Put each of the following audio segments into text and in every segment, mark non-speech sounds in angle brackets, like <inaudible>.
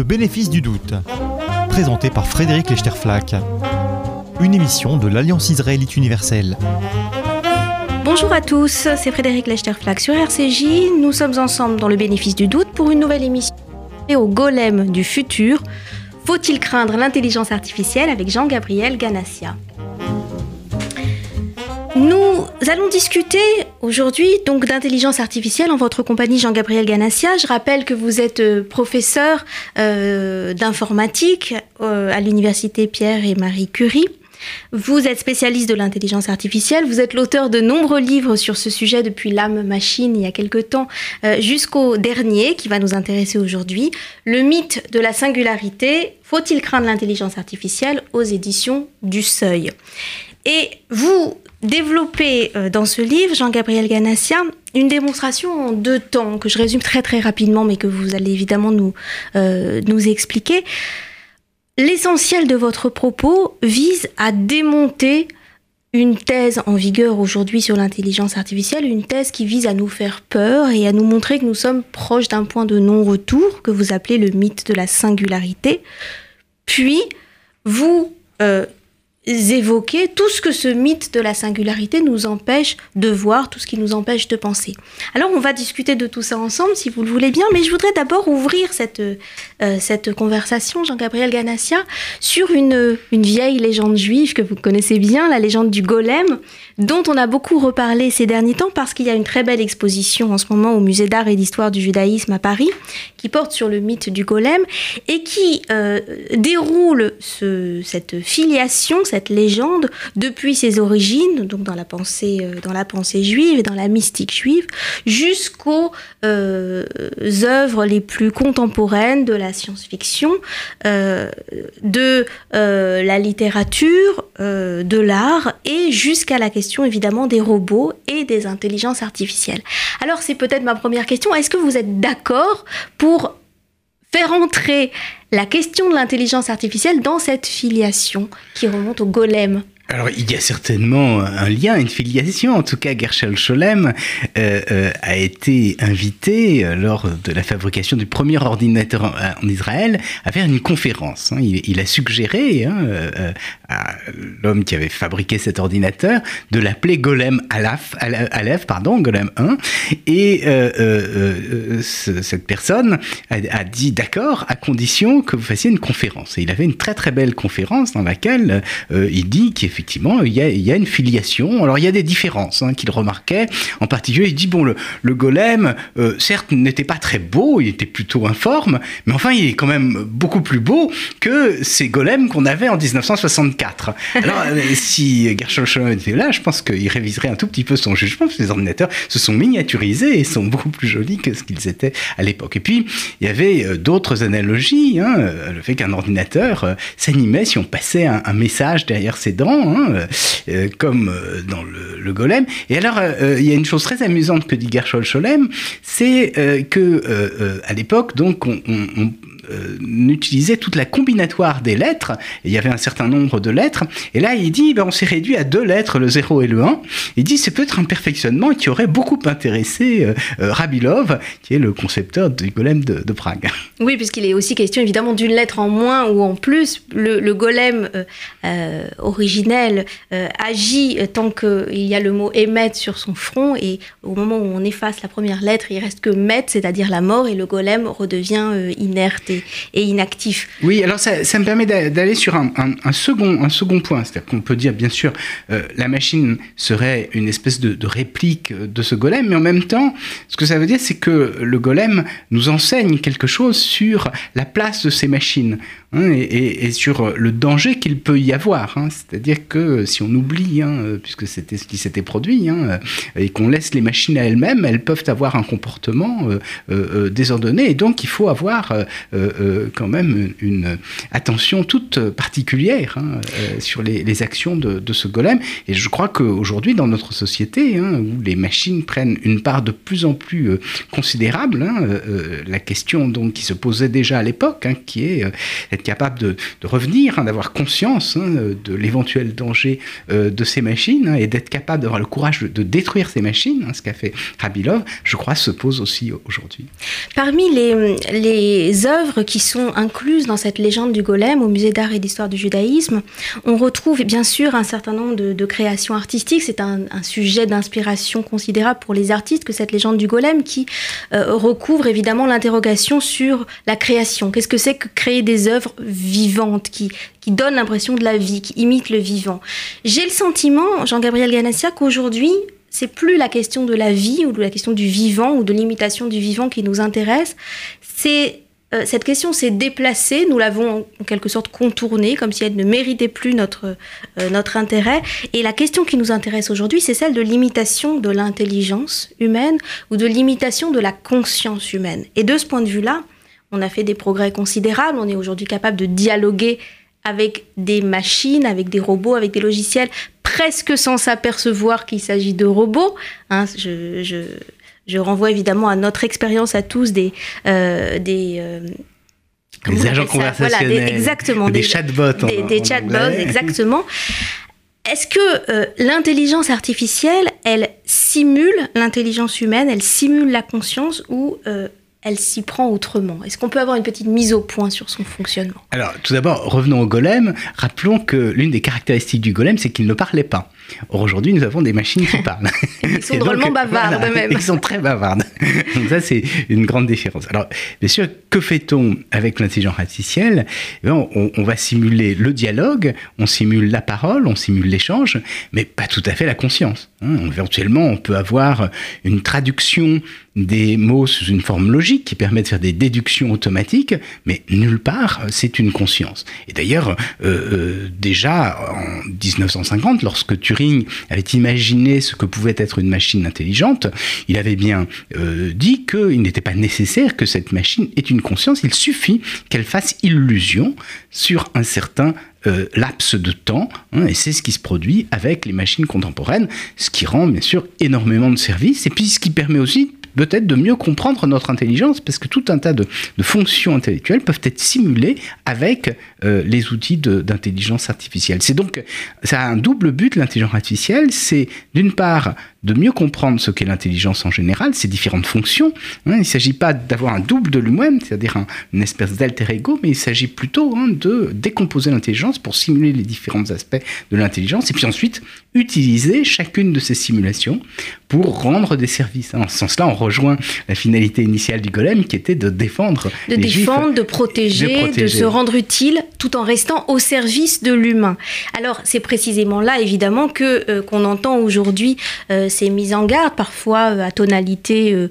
Le bénéfice du doute, présenté par Frédéric Lechterflack, une émission de l'Alliance israélite universelle. Bonjour à tous, c'est Frédéric Lechterflack sur RCJ. Nous sommes ensemble dans Le bénéfice du doute pour une nouvelle émission au golem du futur. Faut-il craindre l'intelligence artificielle avec Jean-Gabriel Ganassia? Nous allons discuter aujourd'hui donc d'intelligence artificielle en votre compagnie Jean-Gabriel Ganassia. Je rappelle que vous êtes euh, professeur euh, d'informatique euh, à l'université Pierre et Marie Curie. Vous êtes spécialiste de l'intelligence artificielle, vous êtes l'auteur de nombreux livres sur ce sujet depuis l'âme machine il y a quelque temps jusqu'au dernier qui va nous intéresser aujourd'hui, Le mythe de la singularité, faut-il craindre l'intelligence artificielle aux éditions du Seuil? Et vous développé euh, dans ce livre, Jean-Gabriel Ganassia, une démonstration en deux temps, que je résume très très rapidement, mais que vous allez évidemment nous, euh, nous expliquer. L'essentiel de votre propos vise à démonter une thèse en vigueur aujourd'hui sur l'intelligence artificielle, une thèse qui vise à nous faire peur et à nous montrer que nous sommes proches d'un point de non-retour, que vous appelez le mythe de la singularité. Puis, vous euh, évoquer tout ce que ce mythe de la singularité nous empêche de voir, tout ce qui nous empêche de penser. Alors on va discuter de tout ça ensemble si vous le voulez bien, mais je voudrais d'abord ouvrir cette, euh, cette conversation, Jean-Gabriel Ganassia, sur une, une vieille légende juive que vous connaissez bien, la légende du golem, dont on a beaucoup reparlé ces derniers temps parce qu'il y a une très belle exposition en ce moment au musée d'art et d'histoire du judaïsme à Paris qui porte sur le mythe du golem et qui euh, déroule ce, cette filiation, cette légende depuis ses origines, donc dans la pensée, euh, dans la pensée juive et dans la mystique juive, jusqu'aux euh, œuvres les plus contemporaines de la science-fiction, de la littérature, de l'art et jusqu'à la question évidemment des robots et des intelligences artificielles. Alors c'est peut-être ma première question. Est-ce que vous êtes d'accord pour faire entrer la question de l'intelligence artificielle dans cette filiation qui remonte au golem alors, il y a certainement un lien, une filiation. En tout cas, Gershel Scholem euh, euh, a été invité euh, lors de la fabrication du premier ordinateur en, Israël à faire une conférence. Hein. Il, a suggéré hein, à l'homme qui avait fabriqué cet ordinateur de l'appeler Golem Aleph, Aleph, pardon, Golem 1. Et cette personne a, dit d'accord à condition que vous fassiez une conférence. Et il avait une très très belle conférence dans laquelle il dit qu'effectivement effectivement, il y, a, une filiation. Alors, il y a des différences hein, qu'il remarquait. En particulier, il dit bon, le, golem, euh, certes, n'était pas très beau, il était plutôt informe, mais enfin, il est quand même beaucoup plus beau que ces golems qu'on avait en 1964. <laughs> Alors, euh, si Gershon était là, je pense qu'il réviserait un tout petit peu son jugement, parce que les ordinateurs se sont miniaturisés et sont beaucoup plus jolis que ce qu'ils étaient à l'époque. Et puis, il y avait euh, d'autres analogies, hein, le fait qu'un ordinateur s'animait si on passait un, un message derrière ses dents, Hein, euh, comme euh, dans le, golem. Et alors, euh, il y a une chose très amusante que dit Gershol Scholem, c'est que à l'époque, donc, on, euh, utilisait toute la combinatoire des lettres. il y avait un certain nombre de lettres. Et là, il dit, ben, on s'est réduit à deux lettres, le 0 et le 1. Il dit, c'est peut-être un perfectionnement qui aurait beaucoup intéressé euh, euh, Rabilov, qui est le concepteur du golem de, Prague. <laughs> Oui, puisqu'il est aussi question évidemment d'une lettre en moins ou en plus. Le, golem originel agit tant qu'il y a le mot émettre sur son front et au moment où on efface la première lettre, il reste que met, c'est-à-dire la mort, et le golem redevient inerte et et, inactif. Oui, alors ça, me permet d'aller sur un, second, un second point. C'est-à-dire qu'on peut dire, bien sûr, euh, la machine serait une espèce de, réplique de ce golem, mais en même temps, ce que ça veut dire, c'est que le golem nous enseigne quelque chose sur la place de ces machines hein, et, sur le danger qu'il peut y avoir. Hein. C'est-à-dire que si on oublie, hein, puisque c'était ce qui s'était produit, et qu'on laisse les machines à elles-mêmes, elles peuvent avoir un comportement euh, euh, désordonné, et donc il faut avoir euh, euh, quand même une attention toute particulière euh, sur les, actions de, ce golem. Et je crois qu'aujourd'hui, dans notre société, où les machines prennent une part de plus en plus considérable, la question donc qui se posait déjà à l'époque, qui est capable de, revenir, hein, d'avoir conscience hein, de l'éventuel danger euh, de ces machines hein, et d'être capable d'avoir le courage de, détruire ces machines, ce qu'a fait Rabilov, je crois, se pose aussi aujourd'hui. Parmi les, les œuvres qui sont incluses dans cette légende du golem au musée d'art et d'histoire du judaïsme, on retrouve bien sûr un certain nombre de, créations artistiques. C'est un, sujet d'inspiration considérable pour les artistes que cette légende du golem qui euh, recouvre évidemment l'interrogation sur la création. Qu'est-ce que c'est que créer des œuvres vivantes qui, qui donnent l'impression de la vie, qui imitent le vivant J'ai le sentiment, Jean-Gabriel Ganassia, qu'aujourd'hui, c'est plus la question de la vie ou la question du vivant ou de l'imitation du vivant qui nous intéresse, c'est euh, cette question s'est déplacée, nous l'avons en quelque sorte contournée, comme si elle ne méritait plus notre, euh, notre intérêt. Et la question qui nous intéresse aujourd'hui, c'est celle de l'imitation de l'intelligence humaine ou de l'imitation de la conscience humaine. Et de ce point de vue-là, on a fait des progrès considérables, on est aujourd'hui capable de dialoguer avec des machines, avec des robots, avec des logiciels, presque sans s'apercevoir qu'il s'agit de robots. Hein, je, je je renvoie évidemment à notre expérience à tous des... Euh, des euh, agents conversationnels, exactement, des, chatbots. Des, chatbots, exactement. Est-ce que euh, l'intelligence artificielle, elle simule l'intelligence humaine, elle simule la conscience ou elle s'y prend autrement Est-ce qu'on peut avoir une petite mise au point sur son fonctionnement? Alors, tout d'abord, revenons au golem. Rappelons que l'une des caractéristiques du golem, c'est qu'il ne parlait pas. Or, aujourd'hui, nous avons des machines qui parlent. <laughs> Ils sont drôlement bavardes même. Ils sont très bavardes. Donc ça, c'est une grande différence. Alors, bien sûr, que fait-on avec l'intelligence artificielle? Eh on, on, va simuler le dialogue, on simule la parole, on simule l'échange, mais pas tout à fait la conscience. Hein. Éventuellement, on peut avoir une traduction des mots sous une forme logique qui permet de faire des déductions automatiques, mais nulle part c'est une conscience. Et d'ailleurs, euh, euh, déjà en 1950, lorsque Turing avait imaginé ce que pouvait être une machine intelligente, il avait bien euh, dit qu'il n'était pas nécessaire que cette machine ait une conscience, il suffit qu'elle fasse illusion sur un certain laps de temps, hein, et c'est ce qui se produit avec les machines contemporaines, ce qui rend bien sûr énormément de services, et puis ce qui permet aussi peut-être de mieux comprendre notre intelligence, parce que tout un tas de, fonctions intellectuelles peuvent être simulées avec euh, les outils d'intelligence artificielle. C'est donc, ça a un double but, l'intelligence artificielle, c'est d'une part de mieux comprendre ce qu'est l'intelligence en général, ses différentes fonctions. Hein. il ne s'agit pas d'avoir un double de lui-même, c'est-à-dire une espèce d'alter ego, mais il s'agit plutôt hein, de décomposer l'intelligence pour simuler les différents aspects de l'intelligence, et puis ensuite utiliser chacune de ces simulations pour rendre des services. En ce sens-là, on rejoint la finalité initiale du golem qui était de défendre. De défendre, de, protéger, de se rendre utile tout en restant au service de l'humain. Alors c'est précisément là, évidemment, que euh, qu'on entend aujourd'hui euh, ces mises en garde, parfois euh, à tonalité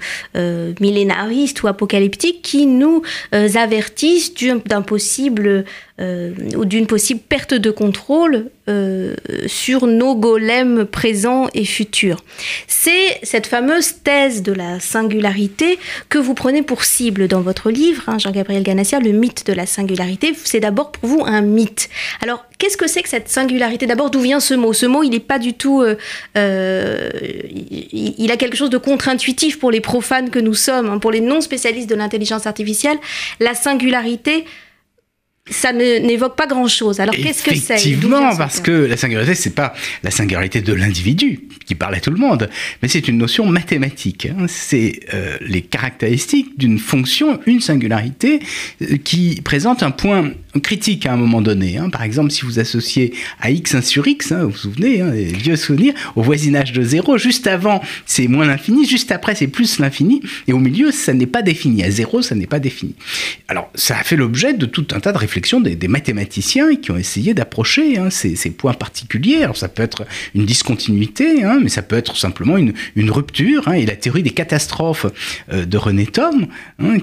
millénariste ou apocalyptique, qui nous avertissent d'un possible euh, ou d'une possible perte de contrôle euh, sur nos golems présents et futurs. C'est cette fameuse thèse de la singularité que vous prenez pour cible dans votre livre, hein, Jean-Gabriel Ganassia, le mythe de la singularité. C'est d'abord pour vous un mythe. Alors, qu'est-ce que c'est que cette singularité? D'abord, d'où vient ce mot? Ce mot, il n'est pas du tout... Euh, il, a quelque chose de contre-intuitif pour les profanes que nous sommes, hein, pour les non-spécialistes de l'intelligence artificielle. La singularité ça n'évoque pas grand-chose. Alors qu'est-ce que c'est Effectivement, parce que la singularité, c'est pas la singularité de l'individu qui parle à tout le monde, mais c'est une notion mathématique. Hein. C'est euh, les caractéristiques d'une fonction, une singularité, euh, qui présente un point critique à un moment donné. Hein. Par exemple, si vous associez à x 1 sur x, hein, vous vous souvenez, vieux souvenirs, au voisinage de 0, juste avant c'est moins l'infini, juste après c'est plus l'infini, et au milieu ça n'est pas défini. À 0, ça n'est pas défini. Alors ça a fait l'objet de tout un tas de réflexions des, mathématiciens qui ont essayé d'approcher ces, ces, points particuliers. Alors ça peut être une discontinuité, mais ça peut être simplement une, rupture. et la théorie des catastrophes euh, de René Thom,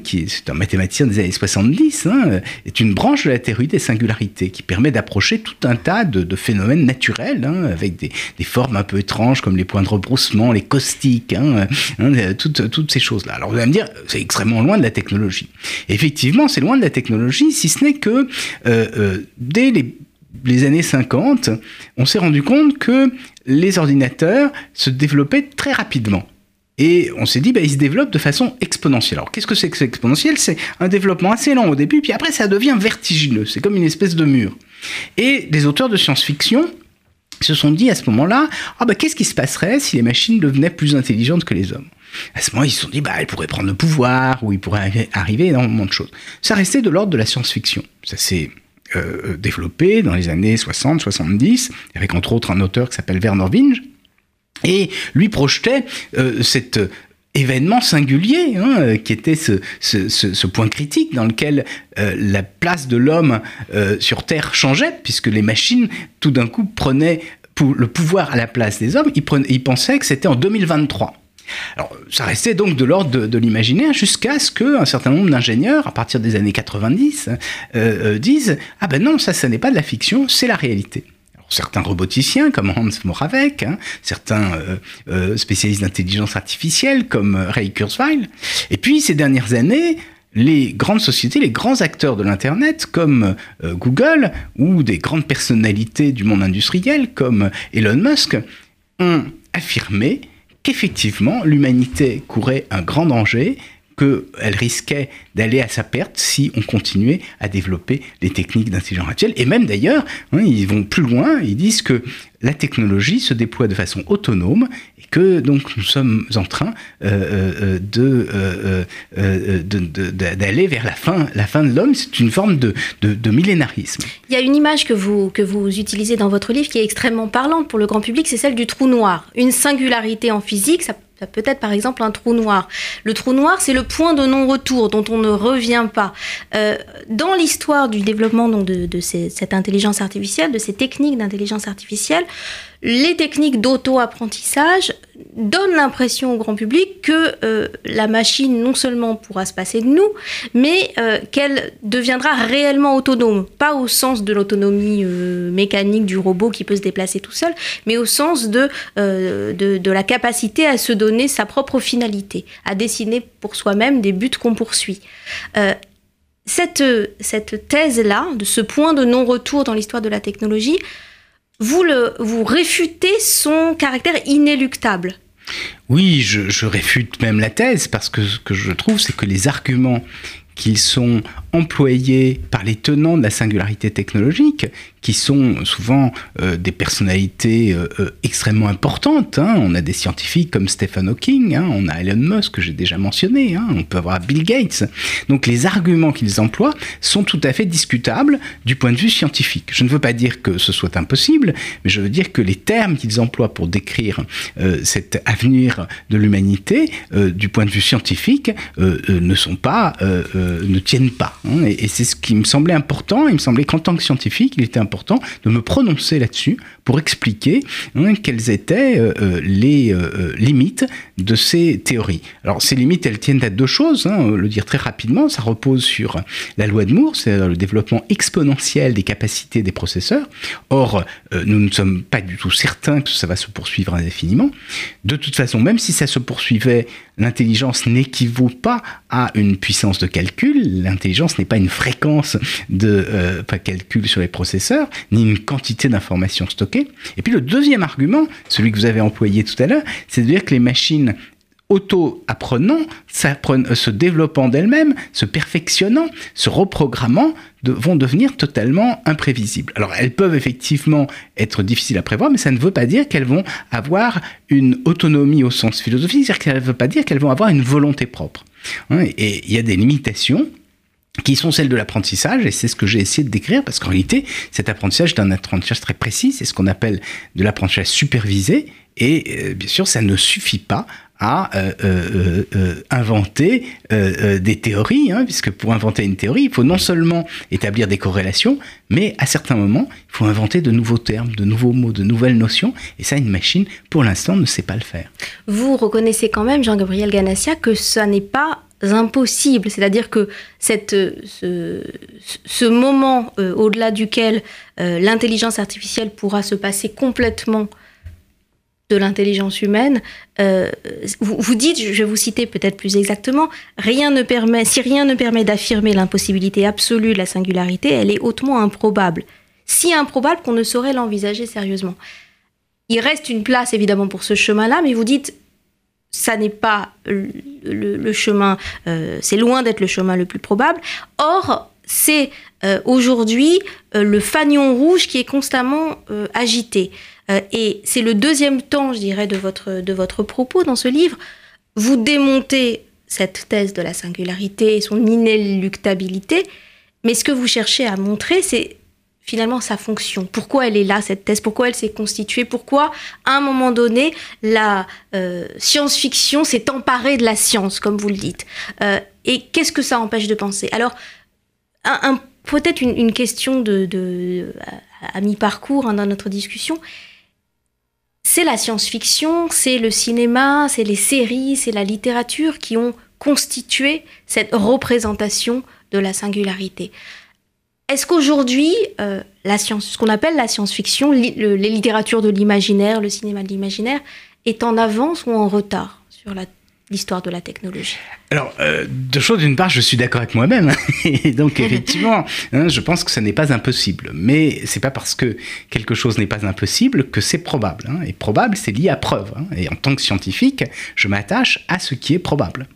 qui est un mathématicien des années 70, est une branche de la théorie des singularités, qui permet d'approcher tout un tas de, phénomènes naturels, hein, avec des, formes un peu étranges comme les points de rebroussement, les caustiques, hein, hein, toutes, toutes, ces choses-là. Alors vous allez me dire, c'est extrêmement loin de la technologie. effectivement, c'est loin de la technologie, si ce n'est que euh, euh, dès les, les années 50, on s'est rendu compte que les ordinateurs se développaient très rapidement. Et on s'est dit, bah, il se développe de façon exponentielle. Alors, qu'est-ce que c'est que c'est exponentiel? C'est un développement assez lent au début, puis après, ça devient vertigineux. C'est comme une espèce de mur. Et des auteurs de science-fiction se sont dit à ce moment-là, ah bah, qu'est-ce qui se passerait si les machines devenaient plus intelligentes que les hommes? À ce moment, ils se sont dit, bah, elles pourraient prendre le pouvoir, ou il pourrait arriver énormément de choses. Ça restait de l'ordre de la science-fiction. Ça s'est euh, développé dans les années 60, 70, avec entre autres un auteur qui s'appelle Werner Winge, et lui projetait euh, cet événement singulier, hein, qui était ce, point critique dans lequel euh, la place de l'homme euh, sur Terre changeait, puisque les machines, tout d'un coup, prenaient le pouvoir à la place des hommes. Ils, pensaient que c'était en 2023. Alors, ça restait donc de l'ordre de, l'imaginaire jusqu'à ce qu'un certain nombre d'ingénieurs, à partir des années 90, disent Ah ben non, ça, ça n'est pas de la fiction, c'est la réalité certains roboticiens comme Hans Moravec, hein, certains euh, euh, spécialistes d'intelligence artificielle comme euh, Ray Kurzweil. Et puis ces dernières années, les grandes sociétés, les grands acteurs de l'Internet comme Google ou des grandes personnalités du monde industriel comme Elon Musk ont affirmé qu'effectivement l'humanité courait un grand danger qu'elle risquait d'aller à sa perte si on continuait à développer les techniques d'intelligence artificielle. Et même d'ailleurs, hein, ils vont plus loin, ils disent que la technologie se déploie de façon autonome que donc nous sommes en train d'aller vers la fin, la fin de l'homme. C'est une forme de, de, millénarisme. Il y a une image que vous, que vous utilisez dans votre livre qui est extrêmement parlante pour le grand public, c'est celle du trou noir. Une singularité en physique, ça ça peut être par exemple un trou noir. Le trou noir, c'est le point de non-retour dont on ne revient pas. Euh, dans l'histoire du développement donc, de, cette intelligence artificielle, de ces techniques d'intelligence artificielle, les techniques d'auto-apprentissage donnent l'impression au grand public que euh, la machine non seulement pourra se passer de nous, mais euh, qu'elle deviendra réellement autonome. Pas au sens de l'autonomie euh, mécanique du robot qui peut se déplacer tout seul, mais au sens de, de, de, la capacité à se donner sa propre finalité, à dessiner pour soi-même des buts qu'on poursuit. cette, cette thèse-là, de ce point de non-retour dans l'histoire de la technologie, vous, vous réfutez son caractère inéluctable. Oui, je, réfute même la thèse parce que ce que je trouve, c'est que les arguments qu'ils sont employés par les tenants de la singularité technologique, qui sont souvent euh, des personnalités euh, euh, extrêmement importantes. Hein. On a des scientifiques comme Stephen Hawking, hein. on a Elon Musk que j'ai déjà mentionné, hein. on peut avoir Bill Gates. Donc les arguments qu'ils emploient sont tout à fait discutables du point de vue scientifique. Je ne veux pas dire que ce soit impossible, mais je veux dire que les termes qu'ils emploient pour décrire cet avenir de l'humanité, du point de vue scientifique, ne sont pas, ne tiennent pas. Et, et c'est ce qui me semblait important. Il me semblait qu'en tant que scientifique, il était important de me prononcer là-dessus pour expliquer hein, quelles étaient euh, euh, les euh, limites de ces théories. Alors ces limites, elles tiennent à deux choses, hein, le dire très rapidement, ça repose sur la loi de Moore, c'est le développement exponentiel des capacités des processeurs. Or, nous ne sommes pas du tout certains que ça va se poursuivre indéfiniment. De toute façon, même si ça se poursuivait, l'intelligence n'équivaut pas à une puissance de calcul, l'intelligence n'est pas une fréquence de calcul sur les processeurs, ni une quantité d'informations stockées. Et puis le deuxième argument, celui que vous avez employé tout à l'heure, c'est de dire que les machines auto-apprenant, euh, se développant d'elles-mêmes, se perfectionnant, se reprogrammant, vont devenir totalement imprévisibles. Alors elles peuvent effectivement être difficiles à prévoir, mais ça ne veut pas dire qu'elles vont avoir une autonomie au sens philosophique, c'est-à-dire qu'elle ne veut pas dire qu'elles vont avoir une volonté propre. Hein, et il y a des limitations qui sont celles de l'apprentissage, et c'est ce que j'ai essayé de décrire, parce qu'en réalité, cet apprentissage est un apprentissage très précis, c'est ce qu'on appelle de l'apprentissage supervisé, et euh, bien sûr, ça ne suffit pas à euh, euh, inventer des théories, hein, puisque pour inventer une théorie, il faut non seulement établir des corrélations, mais à certains moments, il faut inventer de nouveaux termes, de nouveaux mots, de nouvelles notions, et ça, une machine, pour l'instant, ne sait pas le faire. Vous reconnaissez quand même, Jean-Gabriel Ganassia, que ça n'est pas impossible. C'est-à-dire que cette, ce, ce moment euh, au-delà duquel euh, l'intelligence artificielle pourra se passer complètement de l'intelligence humaine, euh, vous, vous, dites, je vais vous citer peut-être plus exactement, rien ne permet, si rien ne permet d'affirmer l'impossibilité absolue de la singularité, elle est hautement improbable. Si improbable qu'on ne saurait l'envisager sérieusement. Il reste une place évidemment pour ce chemin-là, mais vous dites ça n'est pas le, chemin, c'est loin d'être le chemin le plus probable. Or, c'est aujourd'hui le fanion rouge qui est constamment agité. et c'est le deuxième temps, je dirais, de votre, de votre propos dans ce livre. Vous démontez cette thèse de la singularité et son inéluctabilité, mais ce que vous cherchez à montrer, c'est finalement sa fonction. Pourquoi elle est là, cette thèse? Pourquoi elle s'est constituée? Pourquoi, à un moment donné, la euh, science-fiction s'est emparée de la science, comme vous le dites? Euh, Et qu'est-ce que ça empêche de penser? Alors, un, peut-être une, question de, à, mi-parcours hein, dans notre discussion. C'est la science-fiction, c'est le cinéma, c'est les séries, c'est la littérature qui ont constitué cette représentation de la singularité. Est-ce qu'aujourd'hui, euh, la science, ce qu'on appelle la science-fiction, les littératures de l'imaginaire, le cinéma de l'imaginaire, est en avance ou en retard sur l'histoire de la technologie? Alors, euh, deux choses. D'une part, je suis d'accord avec moi-même. <laughs> et donc, <laughs> effectivement, hein, je pense que ce n'est pas impossible. Mais c'est pas parce que quelque chose n'est pas impossible que c'est probable. Hein. Et probable, c'est lié à preuve. Hein. Et en tant que scientifique, je m'attache à ce qui est probable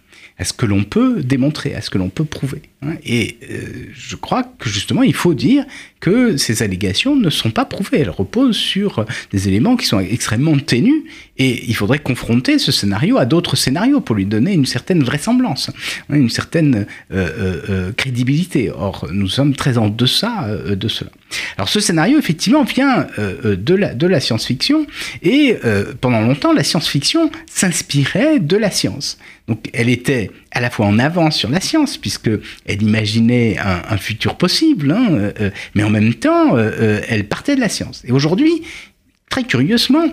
à ce que l'on peut démontrer, à ce que l'on peut prouver. Hein. Et euh, je crois que justement, il faut dire que ces allégations ne sont pas prouvées. Elles reposent sur des éléments qui sont extrêmement ténus et il faudrait confronter ce scénario à d'autres scénarios pour lui donner une certaine vraisemblance, hein, une certaine euh, euh, crédibilité. Or, nous sommes très en deçà de cela. Alors ce scénario, effectivement, vient de la, science-fiction et pendant longtemps, la science-fiction s'inspirait de la science. Donc elle était à la fois en avance sur la science, puisqu'elle imaginait un, futur possible, hein, euh, euh, mais en même temps, euh, elle partait de la science. Et aujourd'hui, très curieusement,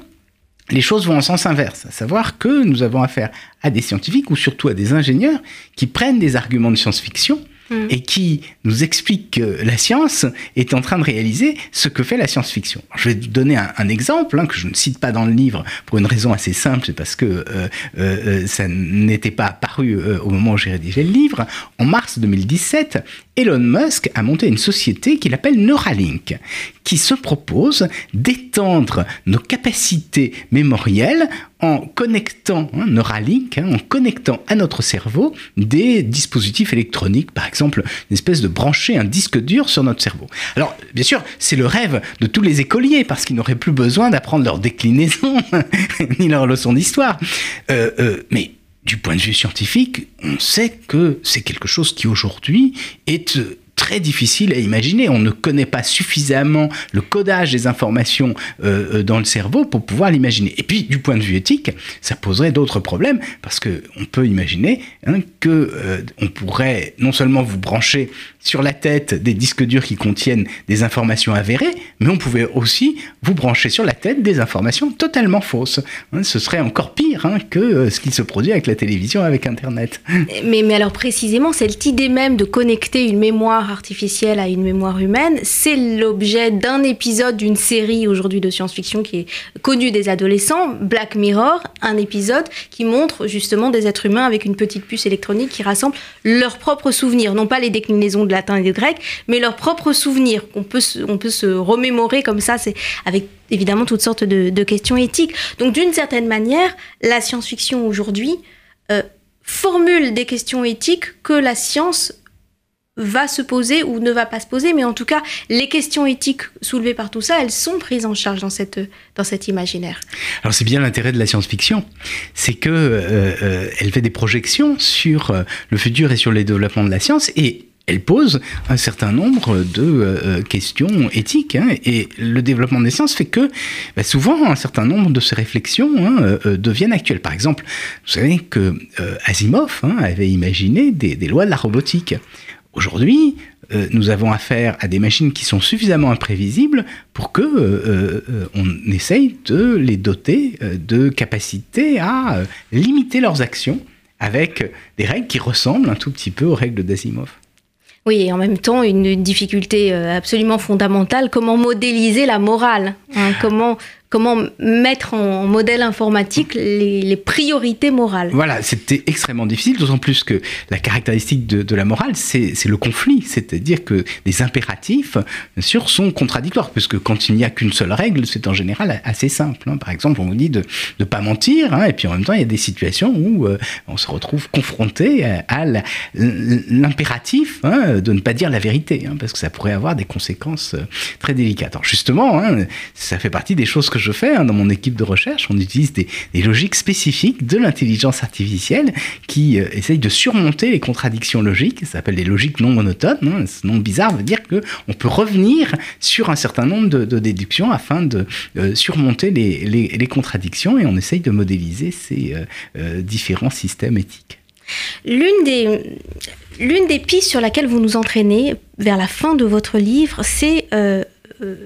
les choses vont en sens inverse, à savoir que nous avons affaire à des scientifiques ou surtout à des ingénieurs qui prennent des arguments de science-fiction Mm. et qui nous explique que la science est en train de réaliser ce que fait la science-fiction. Je vais donner un, exemple hein, que je ne cite pas dans le livre pour une raison assez simple, c'est parce que euh, euh, euh, ça n'était pas apparu au moment où j'ai rédigé le livre. En mars 2017, Elon Musk a monté une société qu'il appelle Neuralink, qui se propose d'étendre nos capacités mémorielles en connectant hein, Neuralink, hein, en connectant à notre cerveau des dispositifs électroniques, par exemple une espèce de brancher un disque dur sur notre cerveau. Alors bien sûr, c'est le rêve de tous les écoliers parce qu'ils n'auraient plus besoin d'apprendre leur déclinaison <laughs> ni leur leçon d'histoire. Euh, euh, mais du point de vue scientifique, on sait que c'est quelque chose qui aujourd'hui est très difficile à imaginer. On ne connaît pas suffisamment le codage des informations euh, euh, dans le cerveau pour pouvoir l'imaginer. Et puis, du point de vue éthique, ça poserait d'autres problèmes parce que on peut imaginer hein, que euh, on pourrait non seulement vous brancher sur la tête des disques durs qui contiennent des informations avérées, mais on pouvait aussi vous brancher sur la tête des informations totalement fausses. Hein, ce serait encore pire hein, que ce qui se produit avec la télévision, avec Internet. <laughs> Mais, mais alors précisément, cette idée même de connecter une mémoire artificielle à une mémoire humaine, c'est l'objet d'un épisode d'une série aujourd'hui de science-fiction qui est connue des adolescents, Black Mirror, un épisode qui montre justement des êtres humains avec une petite puce électronique qui rassemble leurs propres souvenirs, non pas les déclinaisons de latin et de grec, mais leurs propres souvenirs qu'on peut, on peut se remémorer comme ça, c'est avec évidemment toutes sortes de, questions éthiques. Donc d'une certaine manière, la science-fiction aujourd'hui euh, formule des questions éthiques que la science va se poser ou ne va pas se poser, mais en tout cas, les questions éthiques soulevées par tout ça, elles sont prises en charge dans, cette, dans cet imaginaire. Alors c'est bien l'intérêt de la science-fiction, c'est que euh, euh, elle fait des projections sur euh, le futur et sur les développements de la science et elle pose un certain nombre de questions éthiques. Hein, et le développement des sciences fait que bah, souvent un certain nombre de ces réflexions hein, deviennent actuelles. Par exemple, vous savez que Asimov hein, avait imaginé des, lois de la robotique. Aujourd'hui, euh, nous avons affaire à des machines qui sont suffisamment imprévisibles pour que euh, euh, on essaye de les doter de capacités à limiter leurs actions avec des règles qui ressemblent un tout petit peu aux règles d'Asimov. Oui, et en même temps, une difficulté absolument fondamentale, comment modéliser la morale hein, Comment comment mettre en modèle informatique les, priorités morales. Voilà, c'était extrêmement difficile, d'autant plus que la caractéristique de, la morale, c'est le conflit, c'est-à-dire que les impératifs, bien sûr, sont contradictoires, puisque quand il n'y a qu'une seule règle, c'est en général assez simple. Hein. Par exemple, on vous dit de ne pas mentir, hein, et puis en même temps, il y a des situations où euh, on se retrouve confronté à l'impératif hein, de ne pas dire la vérité, parce que ça pourrait avoir des conséquences euh, très délicates. Alors justement, ça fait partie des choses que je fais hein, dans mon équipe de recherche. On utilise des, logiques spécifiques de l'intelligence artificielle qui euh, essayent de surmonter les contradictions logiques. Ça s'appelle des logiques non monotones. Hein. Ce nom bizarre veut dire qu'on peut revenir sur un certain nombre de, déductions afin de euh, surmonter les, contradictions et on essaye de modéliser ces euh, différents systèmes éthiques. L'une des, l'une des pistes sur laquelle vous nous entraînez vers la fin de votre livre, c'est euh,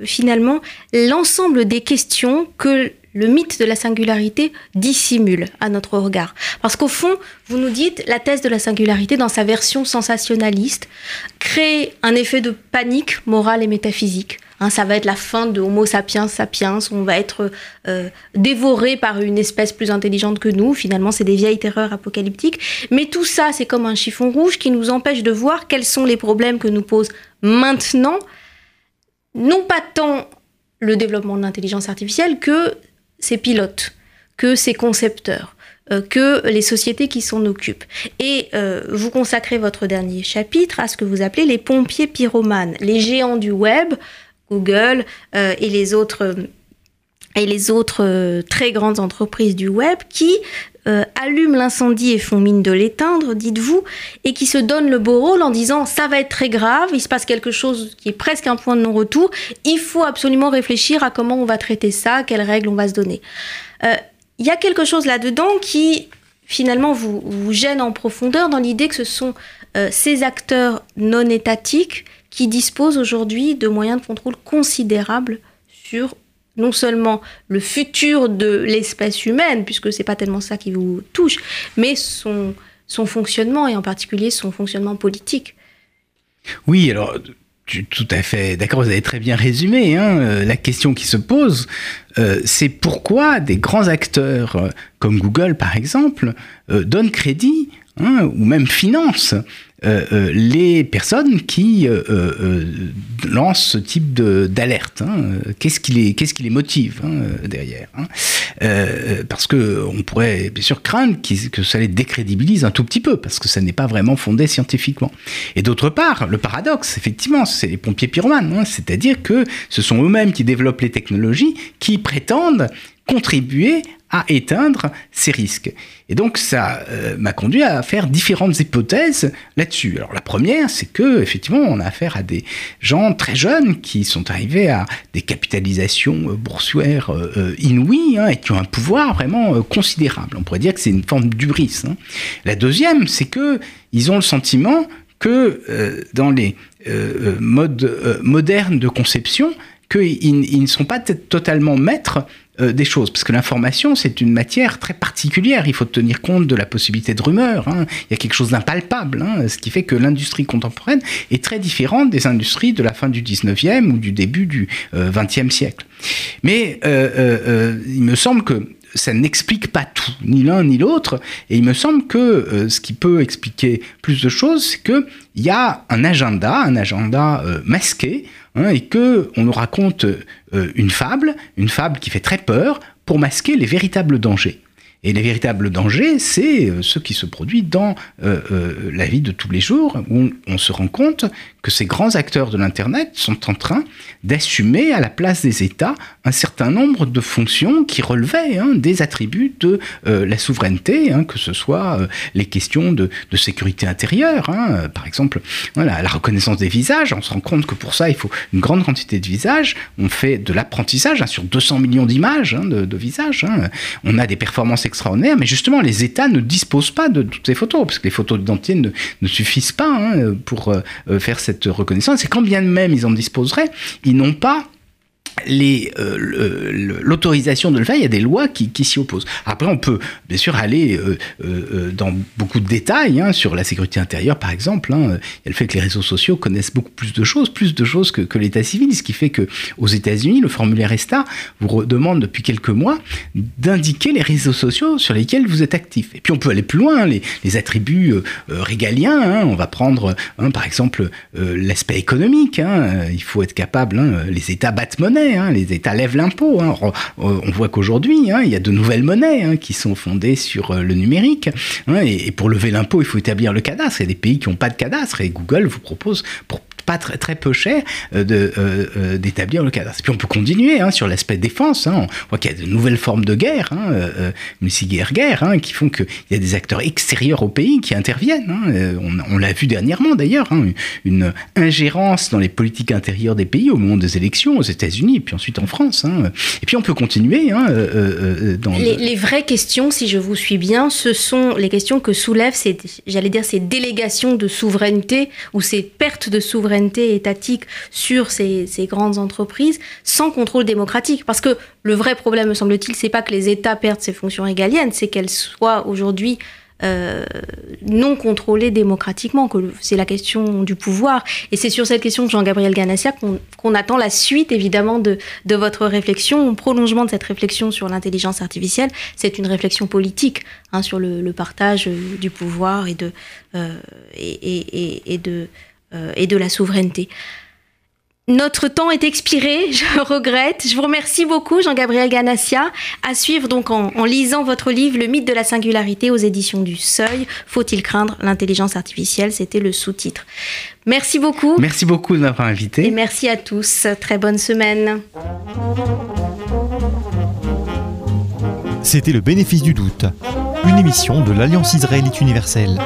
finalement l'ensemble des questions que le mythe de la singularité dissimule à notre regard. Parce qu'au fond, vous nous dites, la thèse de la singularité, dans sa version sensationnaliste, crée un effet de panique morale et métaphysique. Hein, ça va être la fin de Homo sapiens sapiens, on va être euh, dévoré par une espèce plus intelligente que nous, finalement c'est des vieilles terreurs apocalyptiques. Mais tout ça, c'est comme un chiffon rouge qui nous empêche de voir quels sont les problèmes que nous pose maintenant non pas tant le développement de l'intelligence artificielle que ses pilotes, que ses concepteurs, euh, que les sociétés qui s'en occupent. Et euh, vous consacrez votre dernier chapitre à ce que vous appelez les pompiers pyromanes, les géants du web, Google euh, et les autres et les autres très grandes entreprises du web qui euh, allument l'incendie et font mine de l'éteindre, dites-vous, et qui se donnent le beau rôle en disant ça va être très grave, il se passe quelque chose qui est presque un point de non-retour, il faut absolument réfléchir à comment on va traiter ça, quelles règles on va se donner. Euh, il y a quelque chose là-dedans qui finalement vous, vous, gêne en profondeur dans l'idée que ce sont euh, ces acteurs non étatiques qui disposent aujourd'hui de moyens de contrôle considérables sur non seulement le futur de l'espèce humaine, puisque c'est pas tellement ça qui vous touche, mais son, son fonctionnement, et en particulier son fonctionnement politique. Oui, alors tout à fait d'accord, vous avez très bien résumé. Hein, euh, la question qui se pose, euh, c'est pourquoi des grands acteurs euh, comme Google, par exemple, donnent crédit hein, ou même financent euh, euh, les personnes qui euh, lancent ce type d'alerte. Hein. Qu'est-ce qui les motive hein, derrière hein. Parce que on pourrait bien sûr craindre que ça les décrédibilise un tout petit peu, parce que ça n'est pas vraiment fondé scientifiquement. Et d'autre part, le paradoxe, effectivement, c'est les pompiers pyromanes, c'est-à-dire que ce sont eux-mêmes qui développent les technologies qui prétendent contribuer à éteindre ces risques. Et donc ça euh, m'a conduit à faire différentes hypothèses là-dessus. Alors la première, c'est que effectivement, on a affaire à des gens très jeunes qui sont arrivés à des capitalisations euh, boursières euh, inouïes hein, et qui ont un pouvoir vraiment considérable. On pourrait dire que c'est une forme d'ubris. Hein. La deuxième, c'est que ils ont le sentiment que dans les modes modernes de conception, qu'ils ne sont pas totalement maîtres euh, des choses, parce que l'information, c'est une matière très particulière. Il faut tenir compte de la possibilité de rumeurs. Hein. Il y a quelque chose d'impalpable, hein, ce qui fait que l'industrie contemporaine est très différente des industries de la fin du 19e ou du début du 20e euh, siècle. Mais euh, il me semble que ça n'explique pas tout, ni l'un ni l'autre. Et il me semble que ce qui peut expliquer plus de choses, c'est qu'il y a un agenda, un agenda masqué, Hein, et que on nous raconte euh, une fable, une fable qui fait très peur pour masquer les véritables dangers. Et les véritables dangers, c'est euh, ce qui se produit dans euh, la vie de tous les jours, où on, se rend compte que ces grands acteurs de l'Internet sont en train d'assumer à la place des États un certain nombre de fonctions qui relevaient hein, des attributs de la souveraineté, hein, que ce soit les questions de, sécurité intérieure, hein, par exemple la reconnaissance des visages, on se rend compte que pour ça il faut une grande quantité de visages, on fait de l'apprentissage sur 200 millions d'images de, visages, on a des performances extraordinaire, mais justement, les États ne disposent pas de toutes ces photos, parce que les photos d'identité ne, suffisent pas pour euh, faire cette reconnaissance. Et quand bien même ils en disposeraient, ils n'ont pas euh, l'autorisation de le faire, il y a des lois qui, s'y opposent. Après, on peut bien sûr aller euh, euh, dans beaucoup de détails hein, sur la sécurité intérieure, par exemple. Hein. Il y a le fait que les réseaux sociaux connaissent beaucoup plus de choses, plus de choses que, l'état civil, ce qui fait que aux États-Unis, le formulaire ESTA vous demande depuis quelques mois d'indiquer les réseaux sociaux sur lesquels vous êtes actif. Et puis on peut aller plus loin, les, attributs régaliens. Hein. On va prendre, par exemple, l'aspect économique. Il faut être capable, les États battent monnaie. Hein, les États lèvent l'impôt. Hein. On voit qu'aujourd'hui, hein, il y a de nouvelles monnaies qui sont fondées sur euh, le numérique. et, pour lever l'impôt, il faut établir le cadastre. Il y a des pays qui n'ont pas de cadastre et Google vous propose pour pas très, très peu cher euh, de, euh, d'établir le cadastre. Et puis on peut continuer sur l'aspect défense. On voit qu'il y a de nouvelles formes de guerre, mais si guerre-guerre, qui font qu'il y a des acteurs extérieurs au pays qui interviennent. On, on, l'a vu dernièrement d'ailleurs, une ingérence dans les politiques intérieures des pays au moment des élections aux États-Unis puis ensuite en France. Hein. Et puis on peut continuer. Hein, euh, euh, euh, dans les, vraies questions, si je vous suis bien, ce sont les questions que soulèvent ces, j'allais dire, ces délégations de souveraineté ou ces pertes de souveraineté étatique sur ces, grandes entreprises sans contrôle démocratique. Parce que le vrai problème, me semble-t-il, c'est pas que les États perdent ces fonctions régaliennes, c'est qu'elles soient aujourd'hui euh, non contrôlée démocratiquement, que c'est la question du pouvoir. Et c'est sur cette question de Jean-Gabriel Ganassia qu'on attend la suite, évidemment, de, votre réflexion. En prolongement de cette réflexion sur l'intelligence artificielle, c'est une réflexion politique hein, sur le, partage euh, du pouvoir et de, euh, et, de, et de la souveraineté. Notre temps est expiré, <laughs> je regrette. Je vous remercie beaucoup, Jean-Gabriel Ganassia. À suivre donc en, lisant votre livre Le mythe de la singularité aux éditions du Seuil. Faut-il craindre l'intelligence artificielle? C'était le sous-titre. Merci beaucoup. Merci beaucoup de m'avoir invité. Et merci à tous. Très bonne semaine. C'était le bénéfice du doute, une émission de l'Alliance israélite universelle.